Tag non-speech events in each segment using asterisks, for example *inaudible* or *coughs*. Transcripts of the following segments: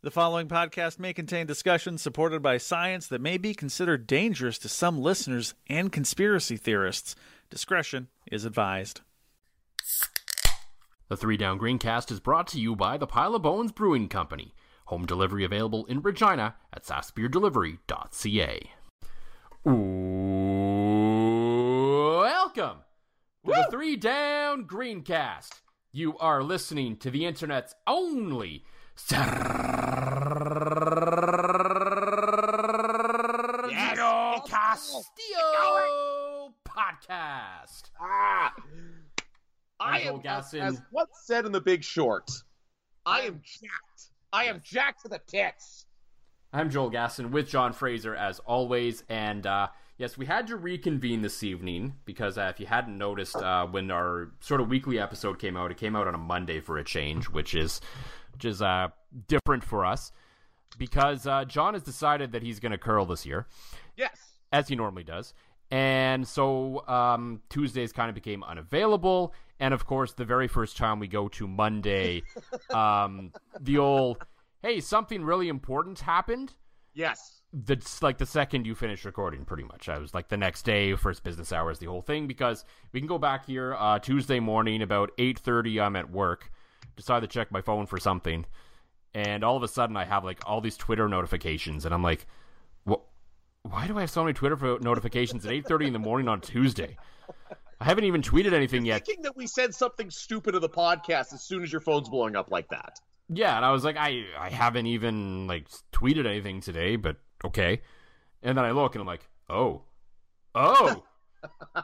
The following podcast may contain discussions supported by science that may be considered dangerous to some listeners and conspiracy theorists. Discretion is advised. The Three Down Greencast is brought to you by the Pile of Bones Brewing Company. Home delivery available in Regina at sassbeerdelivery.ca. Welcome to the Three Down Greencast. You are listening to the internet's only Sergio Castillo podcast. Ah, I am Gasson. as what's said in The Big Short. I am jacked. I am jacked to the tits. I'm Joel Gasson with John Fraser as always, and uh, yes, we had to reconvene this evening because uh, if you hadn't noticed, uh, when our sort of weekly episode came out, it came out on a Monday for a change, which is which is uh, different for us because uh, John has decided that he's going to curl this year, Yes. as he normally does. And so um, Tuesdays kind of became unavailable. And of course, the very first time we go to Monday, *laughs* um, the old, hey, something really important happened. Yes. That's like the second you finish recording, pretty much. I was like the next day, first business hours, the whole thing, because we can go back here uh, Tuesday morning about 8.30, I'm at work, decide to check my phone for something, and all of a sudden I have like all these Twitter notifications, and I'm like, what? Why do I have so many Twitter notifications at 8:30 in the morning on Tuesday? I haven't even tweeted anything yet. Thinking that we said something stupid to the podcast as soon as your phone's blowing up like that. Yeah, and I was like, I I haven't even like tweeted anything today, but okay. And then I look and I'm like, oh, oh. *laughs*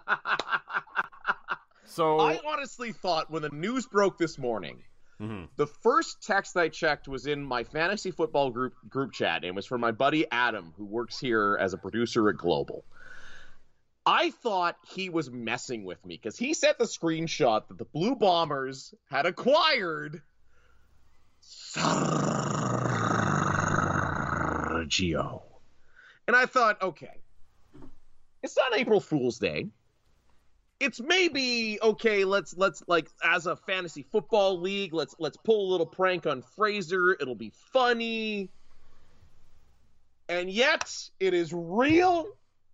so I honestly thought when the news broke this morning, Mhm. the first text I checked was in my fantasy football group group chat, and it was from my buddy Adam, who works here as a producer at Global. I thought he was messing with me because he sent the screenshot that the Blue Bombers had acquired Sergio. And I thought, okay, it's not April Fool's Day it's maybe okay let's let's like as a fantasy football league let's let's pull a little prank on fraser. It'll be funny. And yet it is real.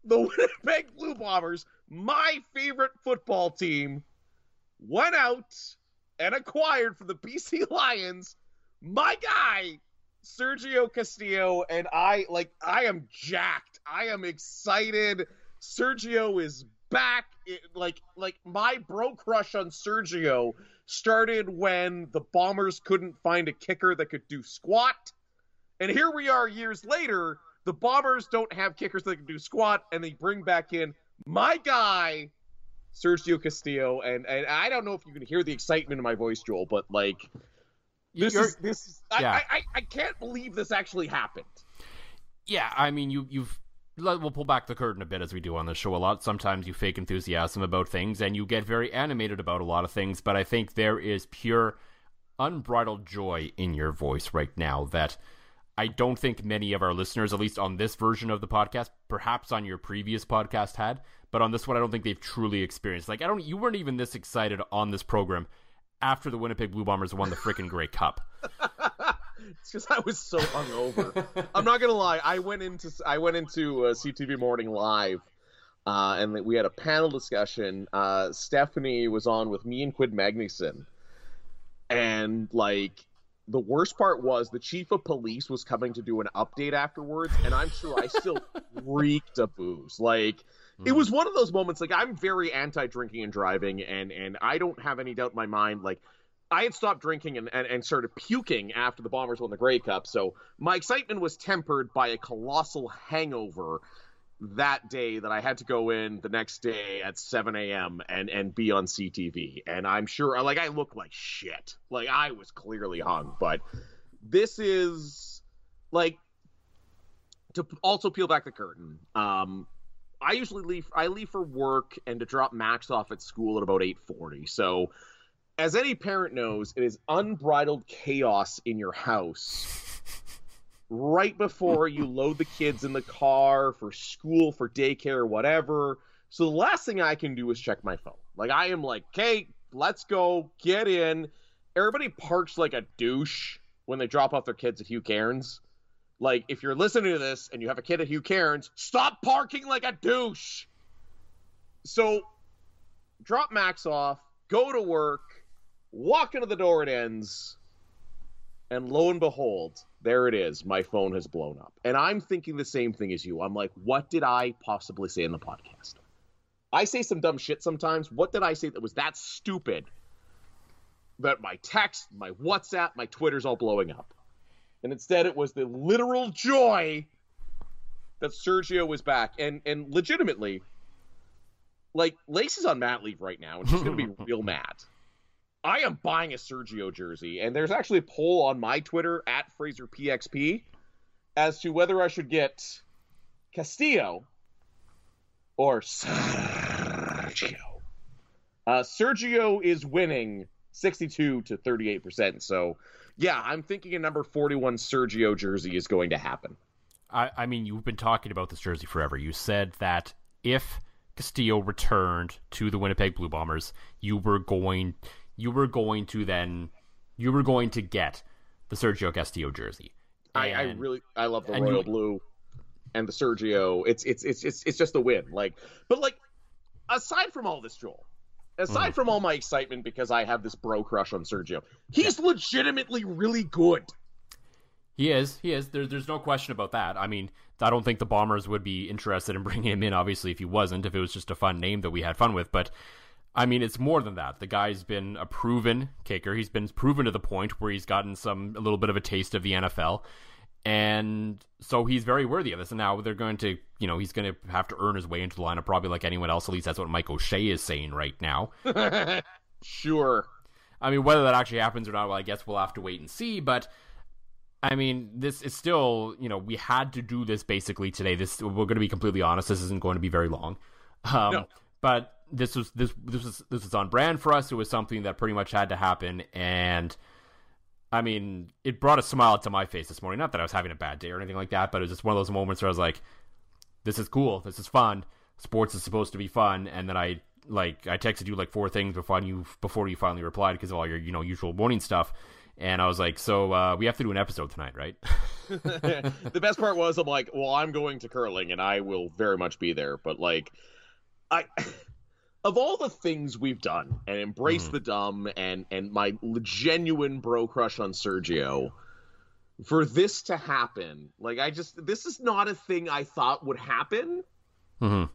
The *laughs* winnipeg blue bombers my favorite football team went out and acquired from the bc lions my guy sergio castillo. And i like i am jacked. I am excited. Sergio is back it, like like my bro crush on Sergio started when the Bombers couldn't find a kicker that could do squat. And here we are years later, the Bombers don't have kickers that can do squat and they bring back in my guy Sergio Castillo and and I don't know if you can hear the excitement in my voice Joel, but like this You're- is this is yeah. I, I I can't believe this actually happened. yeah, I mean, you you've we'll pull back the curtain a bit as we do on the show a lot. Sometimes you fake enthusiasm about things and you get very animated about a lot of things, but I think there is pure unbridled joy in your voice right now that I don't think many of our listeners, at least on this version of the podcast, perhaps on your previous podcast had, but on this one, I don't think they've truly experienced. Like, I don't, you weren't even this excited on this program after the Winnipeg Blue Bombers won the freaking Grey Cup. It's because I was so hungover. *laughs* I'm not gonna lie. I went into I went into uh, CTV Morning Live, uh, and we had a panel discussion. Uh, Stephanie was on with me and Quid Magnuson, and like the worst part was the chief of police was coming to do an update afterwards, and I'm sure I still *laughs* reeked of booze. Like it was one of those moments. Like I'm very anti drinking and driving, and and I don't have any doubt in my mind. Like I had stopped drinking and, and, and started puking after the Bombers won the Grey Cup, so my excitement was tempered by a colossal hangover that day that I had to go in the next day at 7 a.m. and and be on CTV. And I'm sure, like, I look like shit. Like, I was clearly hung. But this is like to also peel back the curtain. Um, I usually leave. I leave for work and to drop Max off at school at about 8:40. So, as any parent knows, it is unbridled chaos in your house right before you *laughs* load the kids in the car for school, for daycare, whatever. So the last thing I can do is check my phone. Like I am like, okay, let's go, get in. Everybody parks like a douche when they drop off their kids at Hugh Cairns. Like if you're listening to this and you have a kid at Hugh Cairns, stop parking like a douche. So drop Max off, go to work, walk into the door it ends, and lo and behold, there it is. My phone has blown up. And I'm thinking the same thing as you. I'm like, what did I possibly say in the podcast? I say some dumb shit sometimes. What did I say that was that stupid that my text, my WhatsApp, my Twitter's all blowing up? And instead, it was the literal joy that Sergio was back. And and legitimately, like Lace is on mat leave right now, and she's gonna be *laughs* real mad. I am buying a Sergio jersey, and there's actually a poll on my Twitter at FraserPXP as to whether I should get Castillo or Sergio. Uh, Sergio is winning 62 to 38 percent. So, yeah, I'm thinking a number 41 Sergio jersey is going to happen. I, I mean, you've been talking about this jersey forever. You said that if Castillo returned to the Winnipeg Blue Bombers, you were going you were going to then you were going to get the Sergio Castillo jersey. I, I really I love the royal you, blue and the Sergio. It's it's it's it's it's just a win. Like, but like aside from all this, Joel, aside mm. from all my excitement because I have this bro crush on Sergio, he's yeah. legitimately really good. He is. He is. There's there's no question about that. I mean, I don't think the Bombers would be interested in bringing him in. Obviously, if he wasn't, if it was just a fun name that we had fun with, but I mean, it's more than that. The guy's been a proven kicker. He's been proven to the point where he's gotten some a little bit of a taste of the NFL, and so he's very worthy of this. And now they're going to, you know, he's going to have to earn his way into the lineup, probably like anyone else. At least that's what Mike O'Shea is saying right now. *laughs* sure. I mean, whether that actually happens or not, well, I guess we'll have to wait and see. But I mean, this is still, you know, we had to do this basically today. This we're going to be completely honest. This isn't going to be very long. Um, no. But this was this this was this was on brand for us. It was something that pretty much had to happen, and I mean, it brought a smile to my face this morning. Not that I was having a bad day or anything like that, but it was just one of those moments where I was like, "This is cool. This is fun. Sports is supposed to be fun." And then I like I texted you like four things before you before you finally replied because of all your you know usual morning stuff. And I was like, so uh, we have to do an episode tonight, right? *laughs* *laughs* the best part was I'm like, well, I'm going to curling and I will very much be there. But like, I of all the things we've done and embrace mm. the dumb and and my genuine bro crush on Sergio for this to happen like I just this is not a thing I thought would happen. Mm-hmm.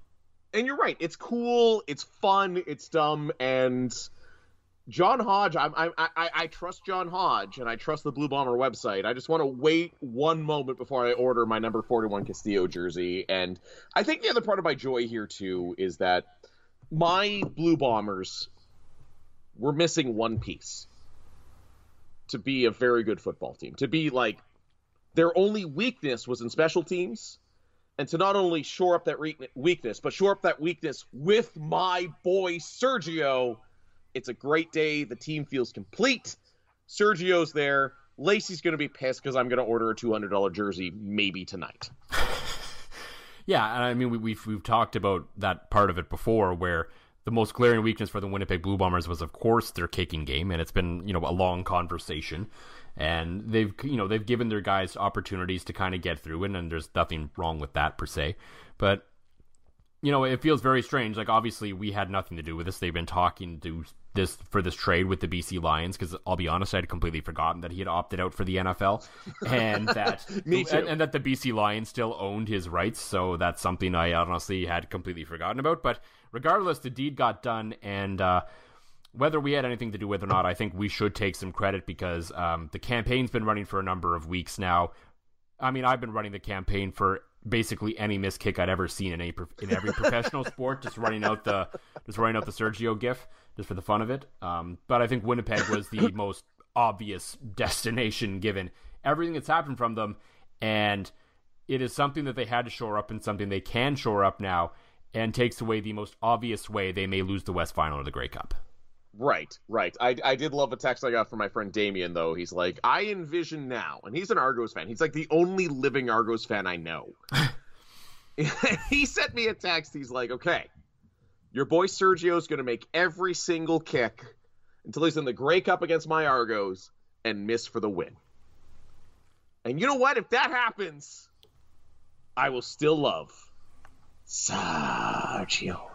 and you're right. It's cool. It's fun. It's dumb. And John Hodge I, I I I trust John Hodge and I trust the Blue Bomber website. I just want to wait one moment before I order my number 41 Castillo jersey. And I think the other part of my joy here too is that my Blue Bombers were missing one piece to be a very good football team. To be like their only weakness was in special teams, and to not only shore up that weakness, but shore up that weakness with my boy Sergio. It's a great day. The team feels complete. Sergio's there. Lacey's going to be pissed because I'm going to order a $200 jersey maybe tonight. *laughs* yeah, and I mean we, we've we've talked about that part of it before, where the most glaring weakness for the Winnipeg Blue Bombers was, of course, their kicking game, and it's been you know a long conversation, and they've you know they've given their guys opportunities to kind of get through it, and there's nothing wrong with that per se, but you know it feels very strange. Like obviously we had nothing to do with this. They've been talking to this for this trade with the BC Lions because I'll be honest, I had completely forgotten that he had opted out for the NFL, *laughs* and that. *laughs* And, and that the BC Lions still owned his rights. So that's something I honestly had completely forgotten about. But regardless, the deed got done, and uh, whether we had anything to do with it or not, I think we should take some credit because um, the campaign's been running for a number of weeks now. I mean, I've been running the campaign for basically any missed kick I'd ever seen in any in every professional *laughs* sport, just running out the just running out the Sergio gif just for the fun of it. Um, but I think Winnipeg was the *laughs* most obvious destination given everything that's happened from them, and it is something that they had to shore up and something they can shore up now, and takes away the most obvious way they may lose the West Final or the Grey Cup. Right, right. I, I did love a text I got from my friend Damien, though. He's like, I envision now, and he's an Argos fan. He's like the only living Argos fan I know. *laughs* *laughs* he sent me a text. He's like, okay, your boy Sergio's going to make every single kick until he's in the Grey Cup against my Argos and miss for the win. And you know what? If that happens, I will still love Sergio.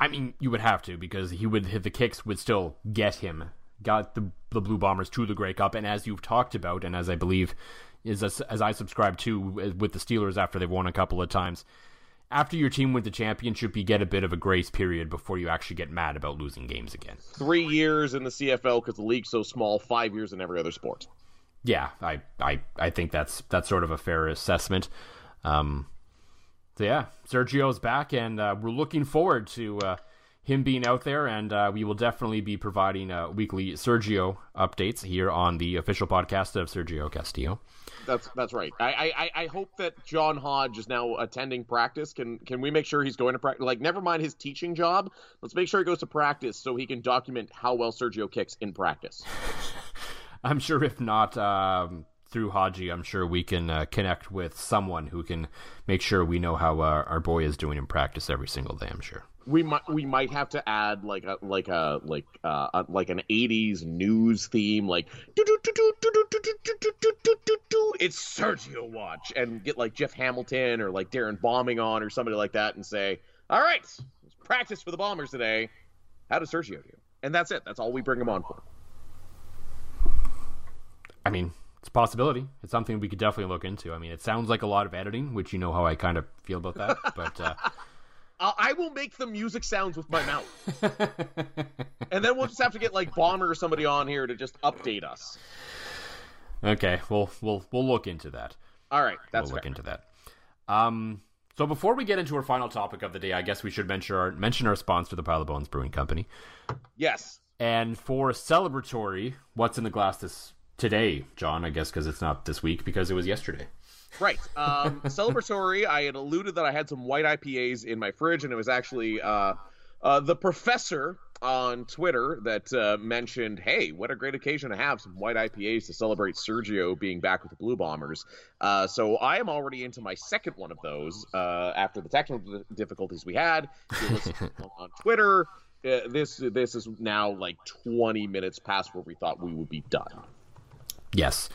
I mean, you would have to because he would hit the kicks would still get him, got the the Blue Bombers to the Grey Cup, and as you've talked about, and as I believe is as, as I subscribe to with the Steelers after they've won a couple of times, after your team wins the championship, you get a bit of a grace period before you actually get mad about losing games again. Three years in the CFL because the league's so small. Five years in every other sport. Yeah, I I I think that's that's sort of a fair assessment. Um, so yeah, Sergio's back, and uh, we're looking forward to uh, him being out there, and uh, we will definitely be providing uh, weekly Sergio updates here on the official podcast of Sergio Castillo. That's that's right. I, I I hope that John Hodge is now attending practice. Can can we make sure he's going to practice? Like, never mind his teaching job. Let's make sure he goes to practice so he can document how well Sergio kicks in practice. *laughs* I'm sure if not um, through Haji, I'm sure we can uh, connect with someone who can make sure we know how uh, our boy is doing in practice every single day. I'm sure we might we might have to add like a like a like uh a, like an 80s news theme like it's Sergio watch and get like Jeff Hamilton or like Darren Bombing on or somebody like that and say all right practice for the Bombers today how does Sergio do and that's it that's all we bring him on for I mean it's a possibility. It's something we could definitely look into. I mean, it sounds like a lot of editing, which you know how I kind of feel about that. *laughs* But uh, I will make the music sounds with my mouth, and then we'll just have to get like Bomber or somebody on here to just update us. Okay, we'll we'll we'll look into that. All right, that's we'll look fair. into that. Um, so before we get into our final topic of the day, I guess we should mention our mention our sponsor, the Pile of Bones Brewing Company. Yes. And for celebratory, what's in the glass this today, John? I guess because it's not this week because it was yesterday. Right. Um, *laughs* celebratory. I had alluded that I had some white IPAs in my fridge, and it was actually uh, uh, the professor on Twitter that uh, mentioned, "Hey, what a great occasion to have some white IPAs to celebrate Sergio being back with the Blue Bombers." Uh, so I am already into my second one of those uh, after the technical difficulties we had. *laughs* On Twitter. Uh, this this is now like 20 minutes past where we thought we would be done. Yes.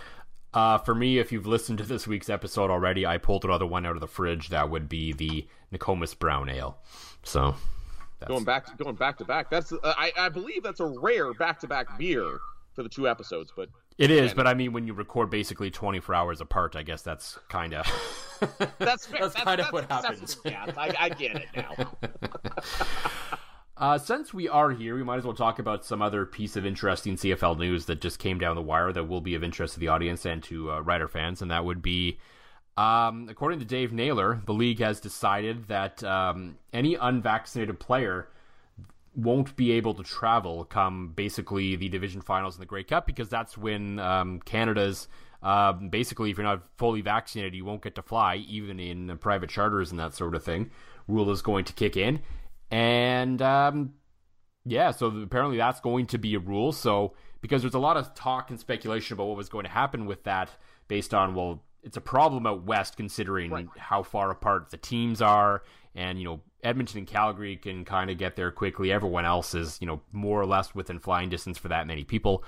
Uh, for me, if you've listened to this week's episode already, I pulled another one out of the fridge. That would be the Nokomis Brown Ale. So, that's... going back, to, going back to back. That's uh, I, I believe that's a rare back to back beer for the two episodes, but it is. But I mean, when you record basically twenty four hours apart, I guess that's kind of that's *laughs* fair. that's, that's kind of what happens. Yeah, I, I get it now. *laughs* Uh, since we are here, we might as well talk about some other piece of interesting CFL news that just came down the wire that will be of interest to the audience and to uh, Rider fans, and that would be, um, according to Dave Naylor, the league has decided that um, any unvaccinated player won't be able to travel come basically the division finals in the Grey Cup because that's when um, Canada's um, basically if you're not fully vaccinated you won't get to fly even in private charters and that sort of thing. Rule is going to kick in. And um, yeah, so apparently that's going to be a rule. So because there's a lot of talk and speculation about what was going to happen with that based on, well, it's a problem out west considering right. how far apart the teams are. And, you know, Edmonton and Calgary can kind of get there quickly. Everyone else is, you know, more or less within flying distance for that many people.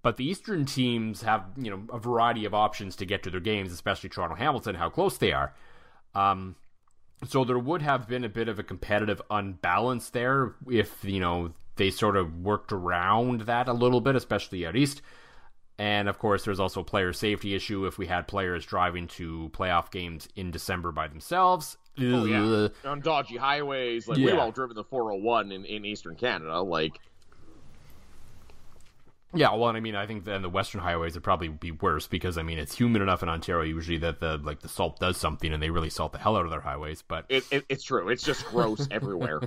But the Eastern teams have, you know, a variety of options to get to their games, especially Toronto Hamilton, how close they are. Um, so there would have been a bit of a competitive unbalance there if, you know, they sort of worked around that a little bit, especially at east. And of course, there's also a player safety issue if we had players driving to playoff games in December by themselves. Oh, yeah. On dodgy highways. Like, yeah. we've all driven the 401 in, in Eastern Canada. Like, yeah, well, I mean, I think then the western highways would probably be worse because I mean it's humid enough in Ontario usually that the like the salt does something and they really salt the hell out of their highways. But it, it, it's true, it's just gross *laughs* everywhere.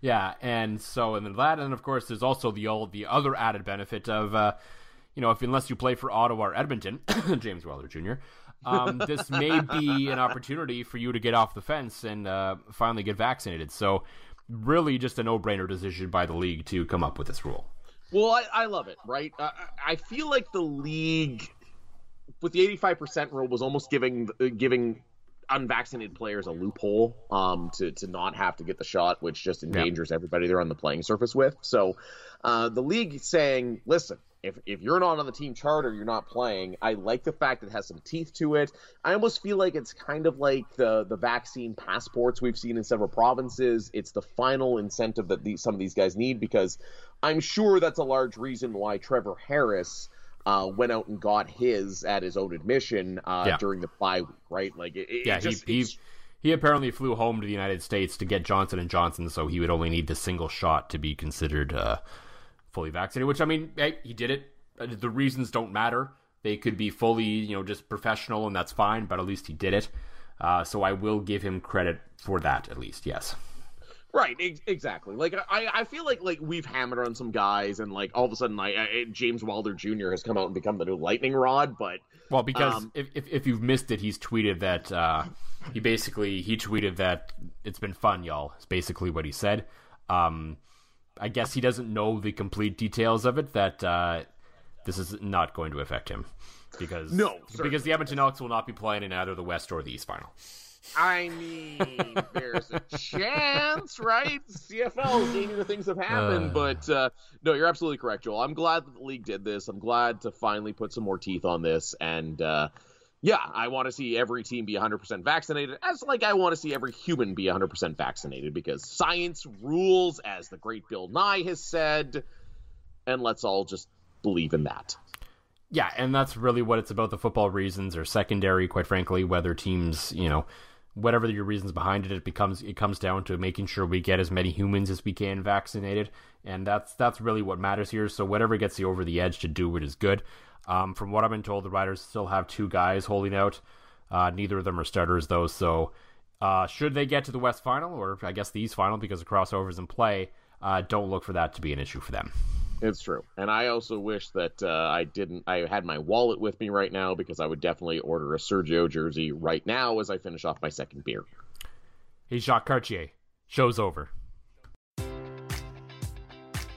Yeah, and so and then that, and of course there's also the old the other added benefit of uh, you know if unless you play for Ottawa or Edmonton, *coughs* James Wilder Jr. Um, this may be an opportunity for you to get off the fence and uh, finally get vaccinated. So really, just a no brainer decision by the league to come up with this rule. Well, I, I love it, right? Uh, I feel like the league with the 85% rule was almost giving giving unvaccinated players a loophole um, to to not have to get the shot, which just endangers yeah. everybody they're on the playing surface with. So uh, the league saying, listen, if if you're not on the team charter, you're not playing. I like the fact it has some teeth to it. I almost feel like it's kind of like the the vaccine passports we've seen in several provinces. It's the final incentive that these, some of these guys need because I'm sure that's a large reason why Trevor Harris uh, went out and got his at his own admission uh, yeah. during the bye week, right? Like, it, yeah, just, he, he, he apparently flew home to the United States to get Johnson and Johnson, so he would only need the single shot to be considered uh, fully vaccinated. Which I mean, hey, he did it. Uh, the reasons don't matter. They could be fully, you know, just professional, and that's fine. But at least he did it. Uh, so I will give him credit for that, at least. Yes. Right, ex- exactly. Like I, I feel like like we've hammered on some guys, and like all of a sudden, like James Wilder Jr. has come out and become the new lightning rod. But well, because um, if, if, if you've missed it, he's tweeted that uh, he basically he tweeted that it's been fun, y'all. It's basically what he said. Um, I guess he doesn't know the complete details of it. That uh, this is not going to affect him because no, because the Edmonton Elks will not be playing in either the West or the East final. I mean, there's a chance, right? CFL, dangerous things have happened, uh, but uh, no, you're absolutely correct, Joel. I'm glad that the league did this. I'm glad to finally put some more teeth on this, and uh, yeah, I want to see every team be 100% vaccinated, as like I want to see every human be 100% vaccinated, because science rules, as the great Bill Nye has said, and let's all just believe in that. Yeah, and that's really what it's about. The football reasons are secondary, quite frankly. Whether teams, you know, whatever your reasons behind it, it becomes it comes down to making sure we get as many humans as we can vaccinated, and that's that's really what matters here. So whatever gets you over the edge to do it is good. Um, from what I've been told, the Riders still have two guys holding out. Uh, neither of them are starters though, so uh, should they get to the West Final or I guess the East Final because the crossovers in play, uh, don't look for that to be an issue for them. It's true, and I also wish that uh, I didn't. I had my wallet with me right now because I would definitely order a Sergio jersey right now as I finish off my second beer. Hey, Jacques Cartier. Show's over.